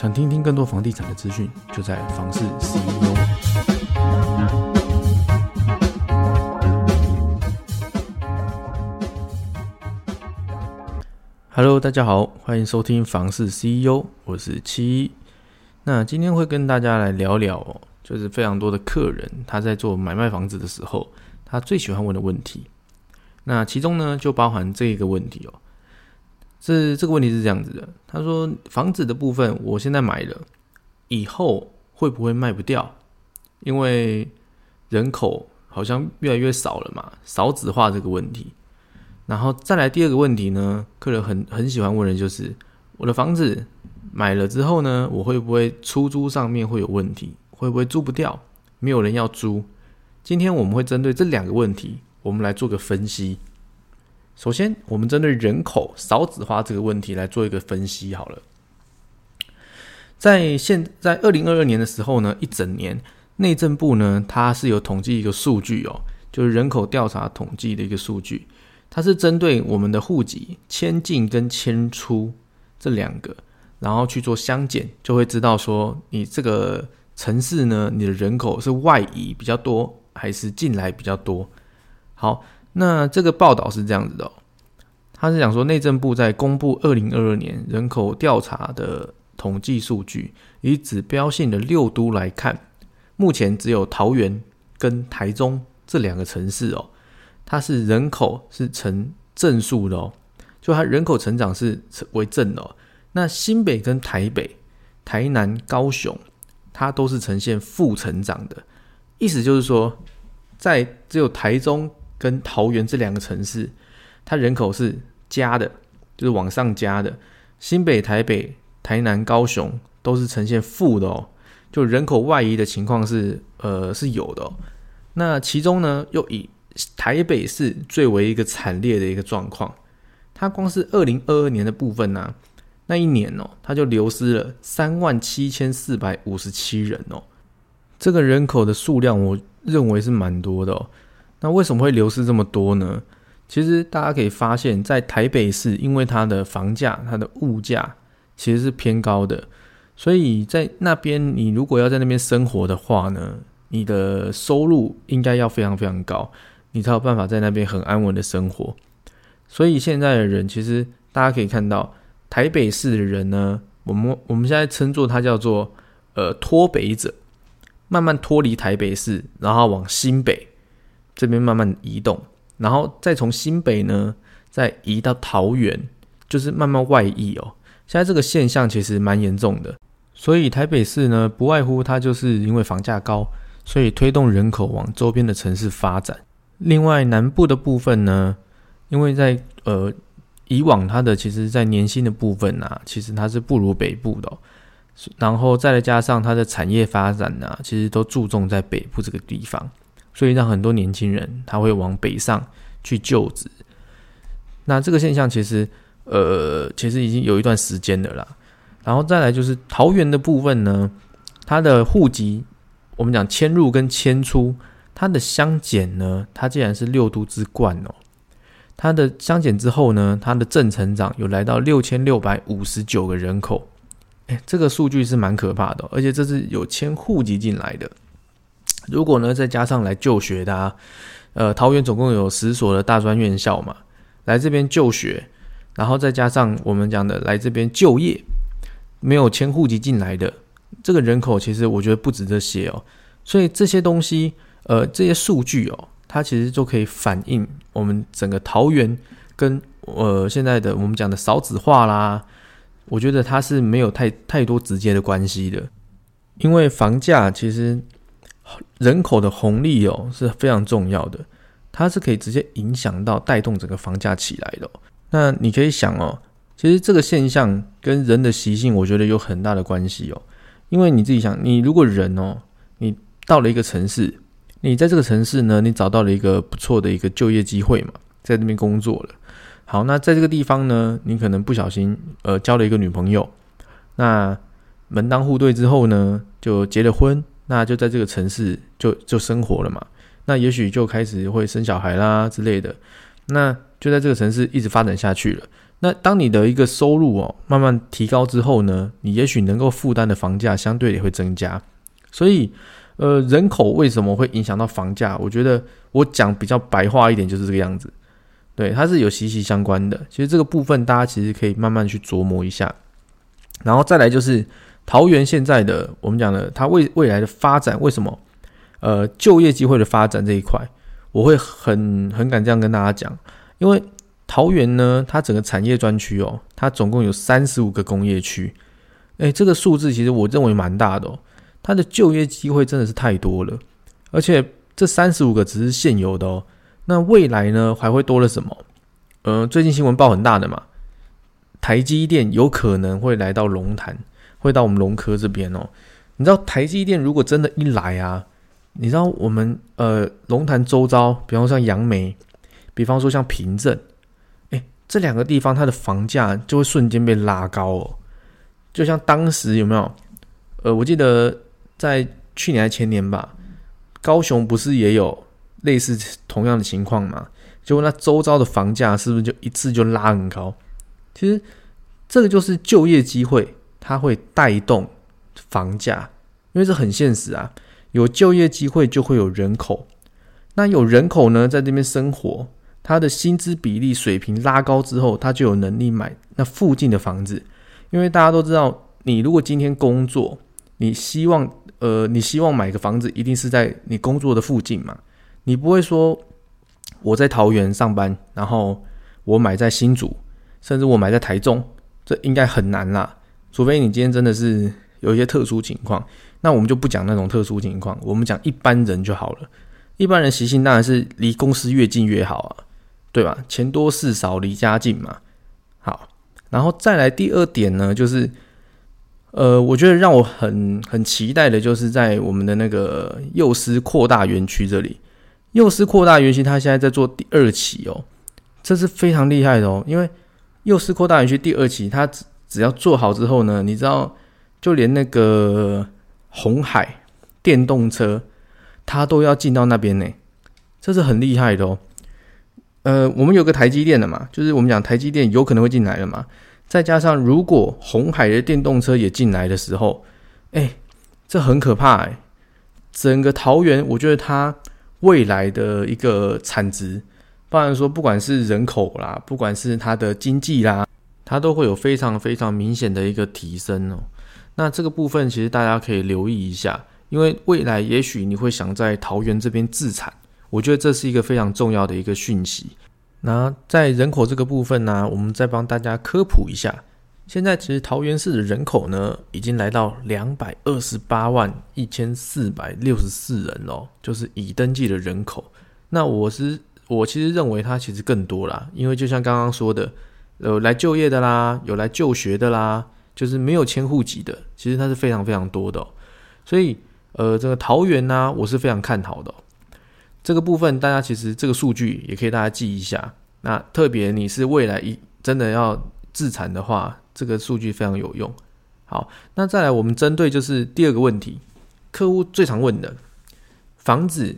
想听听更多房地产的资讯，就在房市 CEO。Hello，大家好，欢迎收听房市 CEO，我是七一。那今天会跟大家来聊聊，就是非常多的客人他在做买卖房子的时候，他最喜欢问的问题。那其中呢，就包含这一个问题哦。这这个问题是这样子的，他说房子的部分我现在买了，以后会不会卖不掉？因为人口好像越来越少了嘛，少子化这个问题。然后再来第二个问题呢，客人很很喜欢问的就是我的房子买了之后呢，我会不会出租上面会有问题？会不会租不掉？没有人要租？今天我们会针对这两个问题，我们来做个分析。首先，我们针对人口少子化这个问题来做一个分析好了。在现在二零二二年的时候呢，一整年内政部呢，它是有统计一个数据哦，就是人口调查统计的一个数据。它是针对我们的户籍迁进跟迁出这两个，然后去做相减，就会知道说你这个城市呢，你的人口是外移比较多还是进来比较多。好，那这个报道是这样子的，哦，他是讲说内政部在公布二零二二年人口调查的统计数据，以指标性的六都来看，目前只有桃园跟台中这两个城市哦。它是人口是呈正数的哦，就它人口成长是为正的。那新北跟台北、台南、高雄，它都是呈现负成长的。意思就是说，在只有台中跟桃园这两个城市，它人口是加的，就是往上加的。新北、台北、台南、高雄都是呈现负的哦，就人口外移的情况是呃是有的。那其中呢，又以台北市最为一个惨烈的一个状况，它光是二零二二年的部分呢，那一年哦，它就流失了三万七千四百五十七人哦，这个人口的数量，我认为是蛮多的哦。那为什么会流失这么多呢？其实大家可以发现，在台北市，因为它的房价、它的物价其实是偏高的，所以在那边，你如果要在那边生活的话呢，你的收入应该要非常非常高。你才有办法在那边很安稳的生活，所以现在的人其实大家可以看到，台北市的人呢，我们我们现在称作他叫做呃脱北者，慢慢脱离台北市，然后往新北这边慢慢移动，然后再从新北呢再移到桃园，就是慢慢外溢哦。现在这个现象其实蛮严重的，所以台北市呢不外乎它就是因为房价高，所以推动人口往周边的城市发展。另外南部的部分呢，因为在呃以往它的其实，在年薪的部分啊，其实它是不如北部的，然后再来加上它的产业发展呢，其实都注重在北部这个地方，所以让很多年轻人他会往北上去就职。那这个现象其实呃其实已经有一段时间的啦。然后再来就是桃园的部分呢，它的户籍我们讲迁入跟迁出。它的相减呢，它竟然是六都之冠哦。它的相减之后呢，它的正成长有来到六千六百五十九个人口，哎，这个数据是蛮可怕的，而且这是有迁户籍进来的。如果呢再加上来就学的，啊呃，桃园总共有十所的大专院校嘛，来这边就学，然后再加上我们讲的来这边就业，没有迁户籍进来的这个人口，其实我觉得不止这些哦。所以这些东西。呃，这些数据哦，它其实就可以反映我们整个桃园跟呃现在的我们讲的少子化啦，我觉得它是没有太太多直接的关系的，因为房价其实人口的红利哦是非常重要的，它是可以直接影响到带动整个房价起来的。那你可以想哦，其实这个现象跟人的习性，我觉得有很大的关系哦，因为你自己想，你如果人哦，你到了一个城市。你在这个城市呢，你找到了一个不错的一个就业机会嘛，在那边工作了。好，那在这个地方呢，你可能不小心呃交了一个女朋友，那门当户对之后呢，就结了婚，那就在这个城市就就生活了嘛。那也许就开始会生小孩啦之类的，那就在这个城市一直发展下去了。那当你的一个收入哦慢慢提高之后呢，你也许能够负担的房价相对也会增加。所以，呃，人口为什么会影响到房价？我觉得我讲比较白话一点就是这个样子。对，它是有息息相关的。其实这个部分大家其实可以慢慢去琢磨一下。然后再来就是桃园现在的我们讲的它未未来的发展，为什么？呃，就业机会的发展这一块，我会很很敢这样跟大家讲，因为桃园呢，它整个产业专区哦，它总共有三十五个工业区。哎，这个数字其实我认为蛮大的哦，它的就业机会真的是太多了。而且这三十五个只是现有的哦。那未来呢还会多了什么？呃，最近新闻报很大的嘛，台积电有可能会来到龙潭，会到我们龙科这边哦。你知道台积电如果真的一来啊，你知道我们呃龙潭周遭，比方说像杨梅，比方说像平镇，哎，这两个地方它的房价就会瞬间被拉高哦。就像当时有没有？呃，我记得在去年还前年吧，高雄不是也有？类似同样的情况嘛，就那周遭的房价是不是就一次就拉很高？其实这个就是就业机会，它会带动房价，因为这很现实啊。有就业机会就会有人口，那有人口呢在这边生活，他的薪资比例水平拉高之后，他就有能力买那附近的房子。因为大家都知道，你如果今天工作，你希望呃，你希望买个房子，一定是在你工作的附近嘛。你不会说我在桃园上班，然后我买在新竹，甚至我买在台中，这应该很难啦。除非你今天真的是有一些特殊情况，那我们就不讲那种特殊情况，我们讲一般人就好了。一般人习性当然是离公司越近越好啊，对吧？钱多事少离家近嘛。好，然后再来第二点呢，就是呃，我觉得让我很很期待的，就是在我们的那个幼师扩大园区这里。幼师扩大园区，他现在在做第二期哦，这是非常厉害的哦。因为幼师扩大园区第二期，它只要做好之后呢，你知道，就连那个红海电动车，它都要进到那边呢，这是很厉害的哦。呃，我们有个台积电的嘛，就是我们讲台积电有可能会进来了嘛，再加上如果红海的电动车也进来的时候，哎，这很可怕哎。整个桃园，我觉得它。未来的一个产值，不然说不管是人口啦，不管是它的经济啦，它都会有非常非常明显的一个提升哦。那这个部分其实大家可以留意一下，因为未来也许你会想在桃园这边自产，我觉得这是一个非常重要的一个讯息。那在人口这个部分呢，我们再帮大家科普一下。现在其实桃园市的人口呢，已经来到两百二十八万一千四百六十四人哦，就是已登记的人口。那我是我其实认为它其实更多啦，因为就像刚刚说的，有来就业的啦，有来就学的啦，就是没有迁户籍的，其实它是非常非常多的。所以呃，这个桃园呢，我是非常看好的。这个部分大家其实这个数据也可以大家记一下。那特别你是未来一真的要自产的话。这个数据非常有用。好，那再来，我们针对就是第二个问题，客户最常问的，房子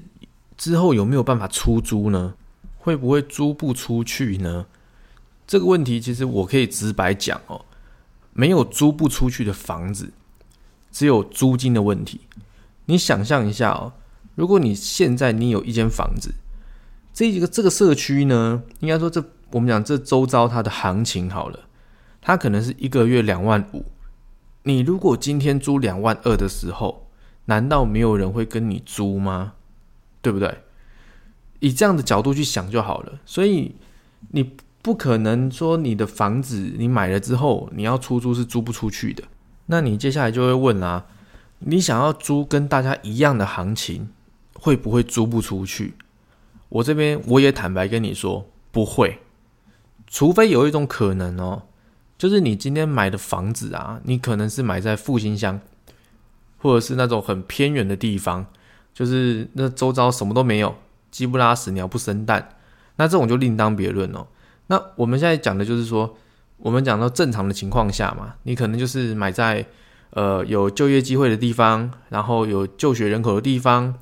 之后有没有办法出租呢？会不会租不出去呢？这个问题其实我可以直白讲哦，没有租不出去的房子，只有租金的问题。你想象一下哦，如果你现在你有一间房子，这一个这个社区呢，应该说这我们讲这周遭它的行情好了。它可能是一个月两万五，你如果今天租两万二的时候，难道没有人会跟你租吗？对不对？以这样的角度去想就好了。所以你不可能说你的房子你买了之后你要出租是租不出去的。那你接下来就会问啦：你想要租跟大家一样的行情，会不会租不出去？我这边我也坦白跟你说，不会，除非有一种可能哦。就是你今天买的房子啊，你可能是买在复兴乡，或者是那种很偏远的地方，就是那周遭什么都没有，鸡不拉屎，鸟不生蛋，那这种就另当别论哦。那我们现在讲的就是说，我们讲到正常的情况下嘛，你可能就是买在呃有就业机会的地方，然后有就学人口的地方，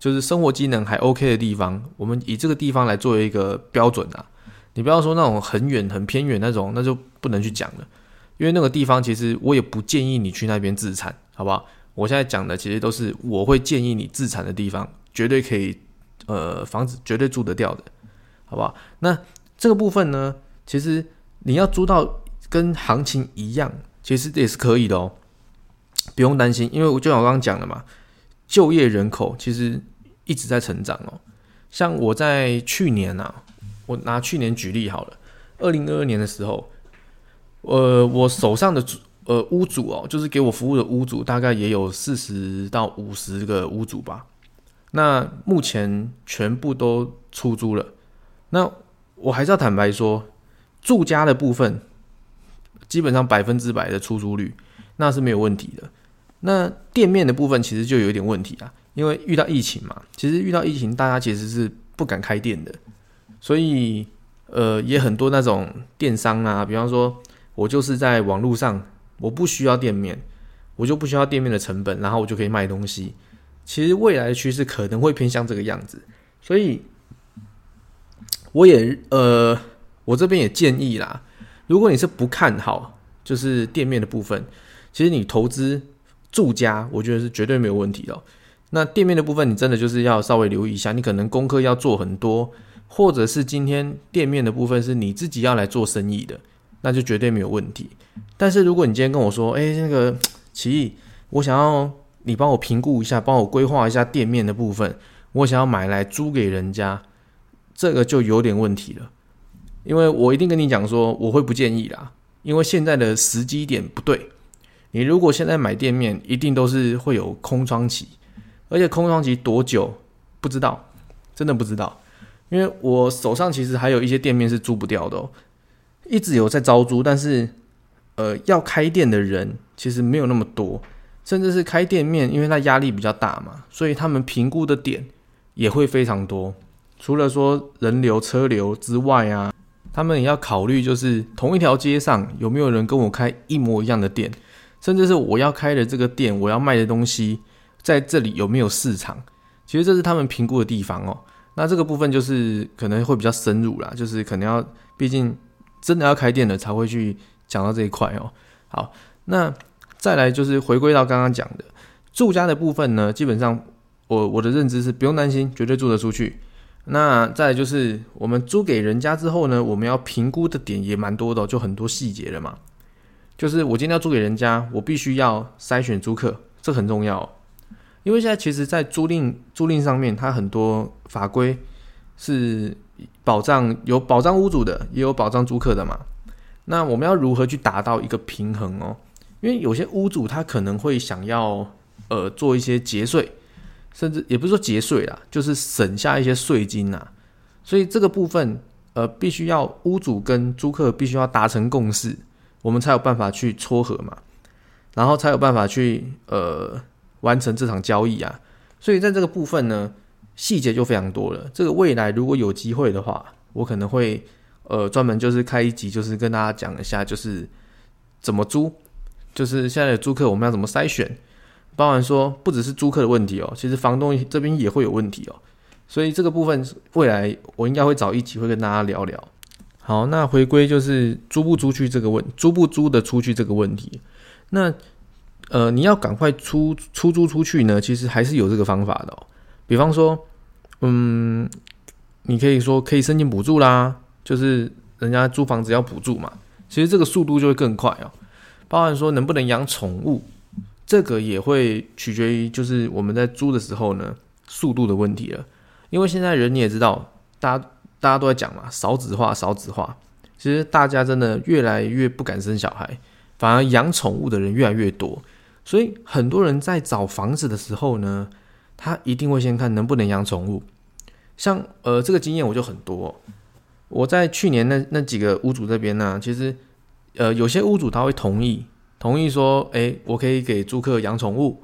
就是生活机能还 OK 的地方，我们以这个地方来作为一个标准啊。你不要说那种很远、很偏远那种，那就不能去讲了，因为那个地方其实我也不建议你去那边自产，好不好？我现在讲的其实都是我会建议你自产的地方，绝对可以，呃，房子绝对住得掉的，好不好？那这个部分呢，其实你要租到跟行情一样，其实也是可以的哦，不用担心，因为我就像我刚刚讲的嘛，就业人口其实一直在成长哦。像我在去年呐，我拿去年举例好了，二零二二年的时候，呃，我手上的呃屋主哦，就是给我服务的屋主，大概也有四十到五十个屋主吧。那目前全部都出租了。那我还是要坦白说，住家的部分基本上百分之百的出租率，那是没有问题的。那店面的部分其实就有一点问题啊。因为遇到疫情嘛，其实遇到疫情，大家其实是不敢开店的，所以呃，也很多那种电商啊，比方说，我就是在网络上，我不需要店面，我就不需要店面的成本，然后我就可以卖东西。其实未来的趋势可能会偏向这个样子，所以我也呃，我这边也建议啦，如果你是不看好就是店面的部分，其实你投资住家，我觉得是绝对没有问题的。那店面的部分，你真的就是要稍微留意一下，你可能功课要做很多，或者是今天店面的部分是你自己要来做生意的，那就绝对没有问题。但是如果你今天跟我说，哎，那个 奇异，我想要你帮我评估一下，帮我规划一下店面的部分，我想要买来租给人家，这个就有点问题了。因为我一定跟你讲说，我会不建议啦，因为现在的时机点不对。你如果现在买店面，一定都是会有空窗期。而且空窗期多久不知道，真的不知道，因为我手上其实还有一些店面是租不掉的哦，一直有在招租，但是呃要开店的人其实没有那么多，甚至是开店面，因为它压力比较大嘛，所以他们评估的点也会非常多。除了说人流车流之外啊，他们也要考虑就是同一条街上有没有人跟我开一模一样的店，甚至是我要开的这个店，我要卖的东西。在这里有没有市场？其实这是他们评估的地方哦。那这个部分就是可能会比较深入啦，就是可能要，毕竟真的要开店了才会去讲到这一块哦。好，那再来就是回归到刚刚讲的住家的部分呢，基本上我我的认知是不用担心，绝对住得出去。那再就是我们租给人家之后呢，我们要评估的点也蛮多的，就很多细节了嘛。就是我今天要租给人家，我必须要筛选租客，这很重要。因为现在其实，在租赁租赁上面，它很多法规是保障有保障屋主的，也有保障租客的嘛。那我们要如何去达到一个平衡哦？因为有些屋主他可能会想要呃做一些节税，甚至也不是说节税啦，就是省下一些税金呐。所以这个部分呃，必须要屋主跟租客必须要达成共识，我们才有办法去撮合嘛，然后才有办法去呃。完成这场交易啊，所以在这个部分呢，细节就非常多了。这个未来如果有机会的话，我可能会呃专门就是开一集，就是跟大家讲一下，就是怎么租，就是现在的租客我们要怎么筛选，包含说不只是租客的问题哦，其实房东这边也会有问题哦。所以这个部分未来我应该会找一集会跟大家聊聊。好，那回归就是租不租去这个问，租不租的出去这个问题，那。呃，你要赶快出出租出去呢，其实还是有这个方法的。比方说，嗯，你可以说可以申请补助啦，就是人家租房子要补助嘛，其实这个速度就会更快哦。包含说能不能养宠物，这个也会取决于就是我们在租的时候呢速度的问题了。因为现在人你也知道，大家大家都在讲嘛，少子化少子化，其实大家真的越来越不敢生小孩，反而养宠物的人越来越多。所以很多人在找房子的时候呢，他一定会先看能不能养宠物。像呃这个经验我就很多，我在去年那那几个屋主这边呢，其实呃有些屋主他会同意，同意说，哎，我可以给租客养宠物。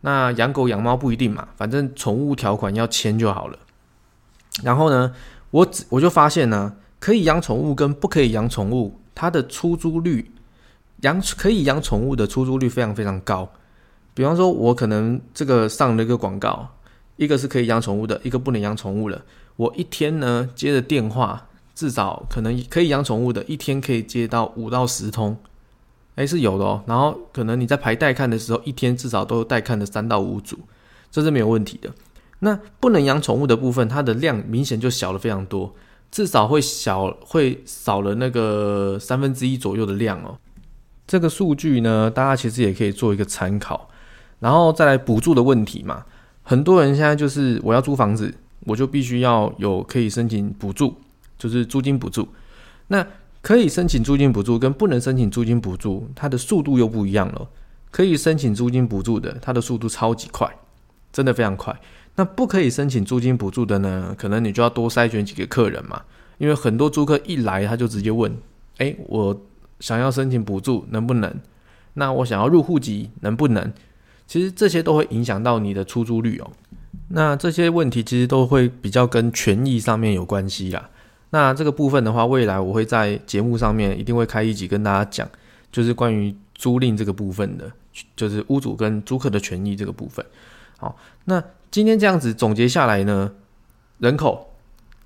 那养狗养猫不一定嘛，反正宠物条款要签就好了。然后呢，我只我就发现呢，可以养宠物跟不可以养宠物，它的出租率。养可以养宠物的出租率非常非常高，比方说，我可能这个上了一个广告，一个是可以养宠物的，一个不能养宠物的。我一天呢接的电话至少可能可以养宠物的，一天可以接到五到十通，哎，是有的哦。然后可能你在排带看的时候，一天至少都带看的三到五组，这是没有问题的。那不能养宠物的部分，它的量明显就小了非常多，至少会小会少了那个三分之一左右的量哦。这个数据呢，大家其实也可以做一个参考。然后再来补助的问题嘛，很多人现在就是我要租房子，我就必须要有可以申请补助。就是租金补助，那可以申请租金补助跟不能申请租金补助，它的速度又不一样了。可以申请租金补助的，它的速度超级快，真的非常快。那不可以申请租金补助的呢？可能你就要多筛选几个客人嘛，因为很多租客一来他就直接问：哎，我想要申请补助能不能？那我想要入户籍能不能？其实这些都会影响到你的出租率哦。那这些问题其实都会比较跟权益上面有关系啦。那这个部分的话，未来我会在节目上面一定会开一集跟大家讲，就是关于租赁这个部分的，就是屋主跟租客的权益这个部分。好，那今天这样子总结下来呢，人口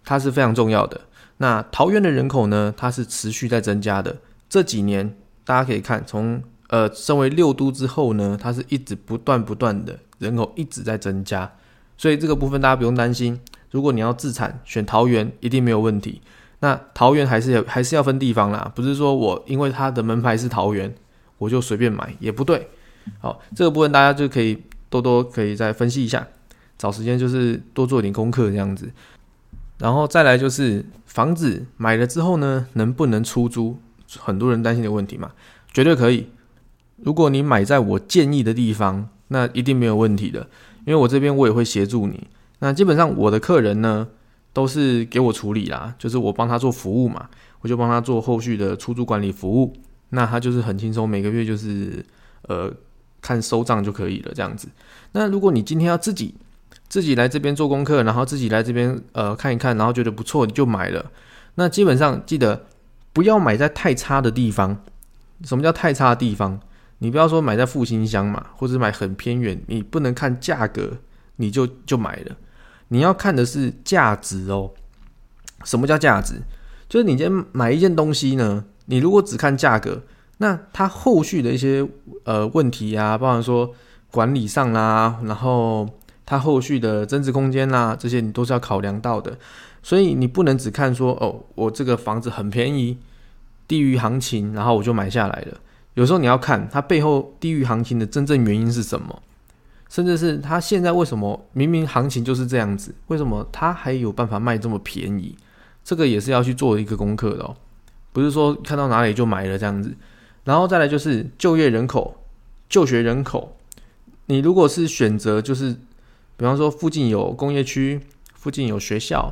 它是非常重要的。那桃园的人口呢，它是持续在增加的。这几年大家可以看，从呃身为六都之后呢，它是一直不断不断的人口一直在增加，所以这个部分大家不用担心。如果你要自产，选桃园一定没有问题。那桃园还是有，还是要分地方啦，不是说我因为它的门牌是桃园，我就随便买也不对。好，这个部分大家就可以多多可以再分析一下，找时间就是多做点功课这样子。然后再来就是房子买了之后呢，能不能出租？很多人担心的问题嘛，绝对可以。如果你买在我建议的地方，那一定没有问题的，因为我这边我也会协助你。那基本上我的客人呢，都是给我处理啦，就是我帮他做服务嘛，我就帮他做后续的出租管理服务。那他就是很轻松，每个月就是呃看收账就可以了这样子。那如果你今天要自己自己来这边做功课，然后自己来这边呃看一看，然后觉得不错你就买了。那基本上记得不要买在太差的地方。什么叫太差的地方？你不要说买在复兴乡嘛，或者买很偏远，你不能看价格你就就买了。你要看的是价值哦。什么叫价值？就是你今天买一件东西呢，你如果只看价格，那它后续的一些呃问题啊，包含说管理上啦，然后它后续的增值空间啦，这些你都是要考量到的。所以你不能只看说哦，我这个房子很便宜，低于行情，然后我就买下来了。有时候你要看它背后低于行情的真正原因是什么。甚至是他现在为什么明明行情就是这样子，为什么他还有办法卖这么便宜？这个也是要去做一个功课的哦，不是说看到哪里就买了这样子。然后再来就是就业人口、就学人口，你如果是选择就是，比方说附近有工业区、附近有学校，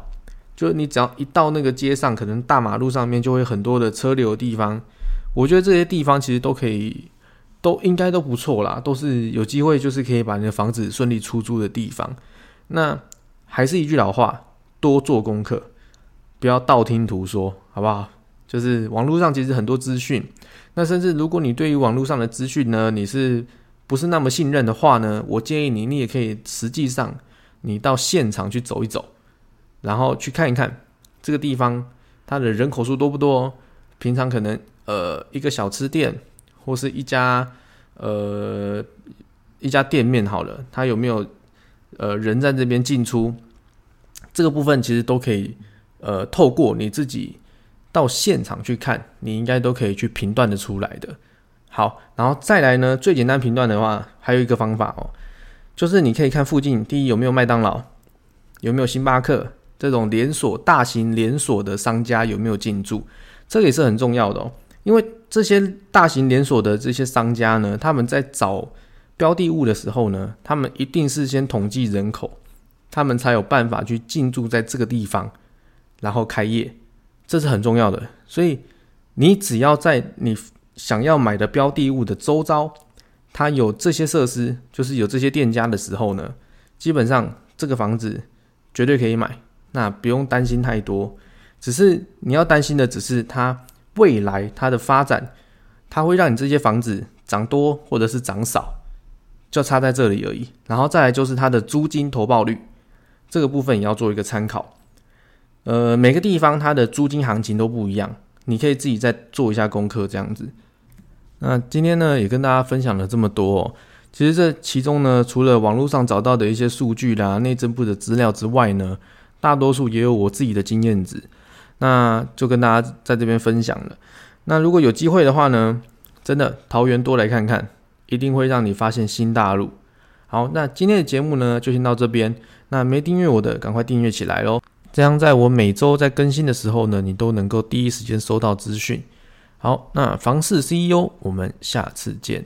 就你只要一到那个街上，可能大马路上面就会很多的车流的地方，我觉得这些地方其实都可以。都应该都不错啦，都是有机会，就是可以把你的房子顺利出租的地方。那还是一句老话，多做功课，不要道听途说，好不好？就是网络上其实很多资讯，那甚至如果你对于网络上的资讯呢，你是不是那么信任的话呢？我建议你，你也可以实际上你到现场去走一走，然后去看一看这个地方它的人口数多不多，平常可能呃一个小吃店。或是一家呃一家店面好了，它有没有呃人在这边进出？这个部分其实都可以呃透过你自己到现场去看，你应该都可以去评断的出来的。好，然后再来呢，最简单评断的话，还有一个方法哦，就是你可以看附近第一有没有麦当劳，有没有星巴克这种连锁大型连锁的商家有没有进驻，这个也是很重要的哦。因为这些大型连锁的这些商家呢，他们在找标的物的时候呢，他们一定是先统计人口，他们才有办法去进驻在这个地方，然后开业，这是很重要的。所以你只要在你想要买的标的物的周遭，它有这些设施，就是有这些店家的时候呢，基本上这个房子绝对可以买，那不用担心太多。只是你要担心的只是它。未来它的发展，它会让你这些房子涨多或者是涨少，就差在这里而已。然后再来就是它的租金投报率，这个部分也要做一个参考。呃，每个地方它的租金行情都不一样，你可以自己再做一下功课这样子。那今天呢，也跟大家分享了这么多。其实这其中呢，除了网络上找到的一些数据啦、内政部的资料之外呢，大多数也有我自己的经验值。那就跟大家在这边分享了。那如果有机会的话呢，真的桃园多来看看，一定会让你发现新大陆。好，那今天的节目呢，就先到这边。那没订阅我的，赶快订阅起来喽！这样在我每周在更新的时候呢，你都能够第一时间收到资讯。好，那房市 CEO，我们下次见。